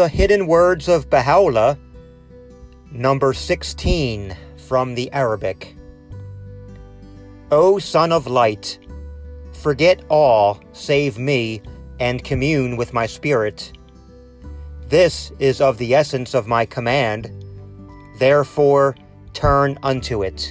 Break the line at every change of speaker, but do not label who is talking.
the hidden words of Baha'u'llah, number 16 from the Arabic. O Son of Light, forget all save me and commune with my spirit. This is of the essence of my command, therefore turn unto it.